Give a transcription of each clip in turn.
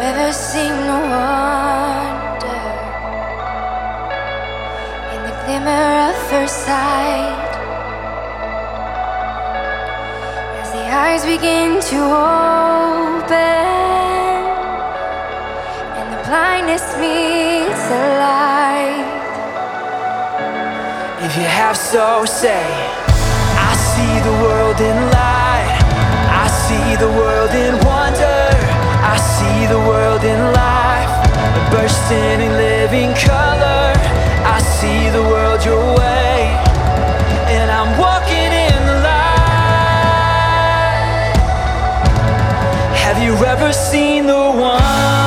ever seen the wonder in the glimmer of first sight? As the eyes begin to open and the blindness meets the light. If you have so, say, I see the world in light. I see the world in wonder. The world in life, bursting in living color. I see the world your way, and I'm walking in the light. Have you ever seen the wonder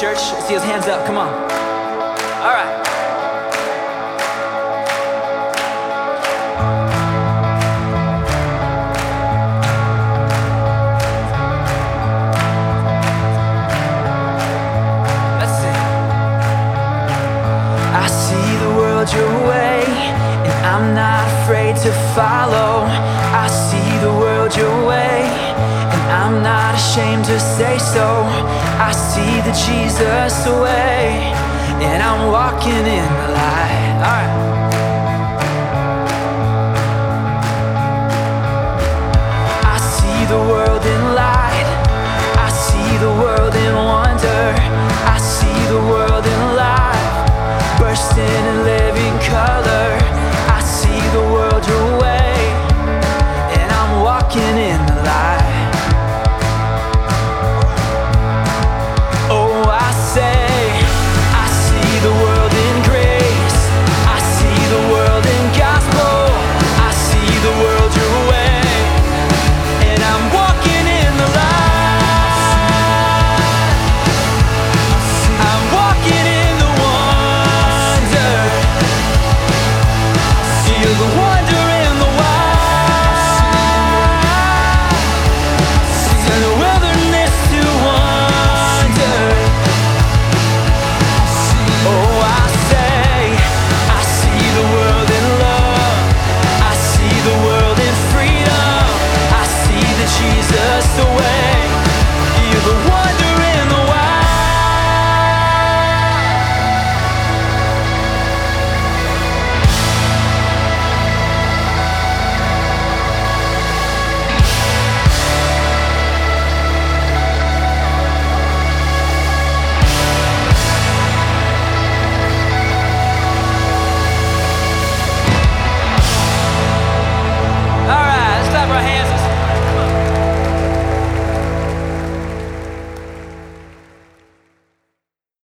church. I see those hands up. Come on. All right. Let's. I see the world your way, and I'm not afraid to follow. I see the world your way, and I'm not ashamed to say so. I see the Jesus way, and I'm walking in the light.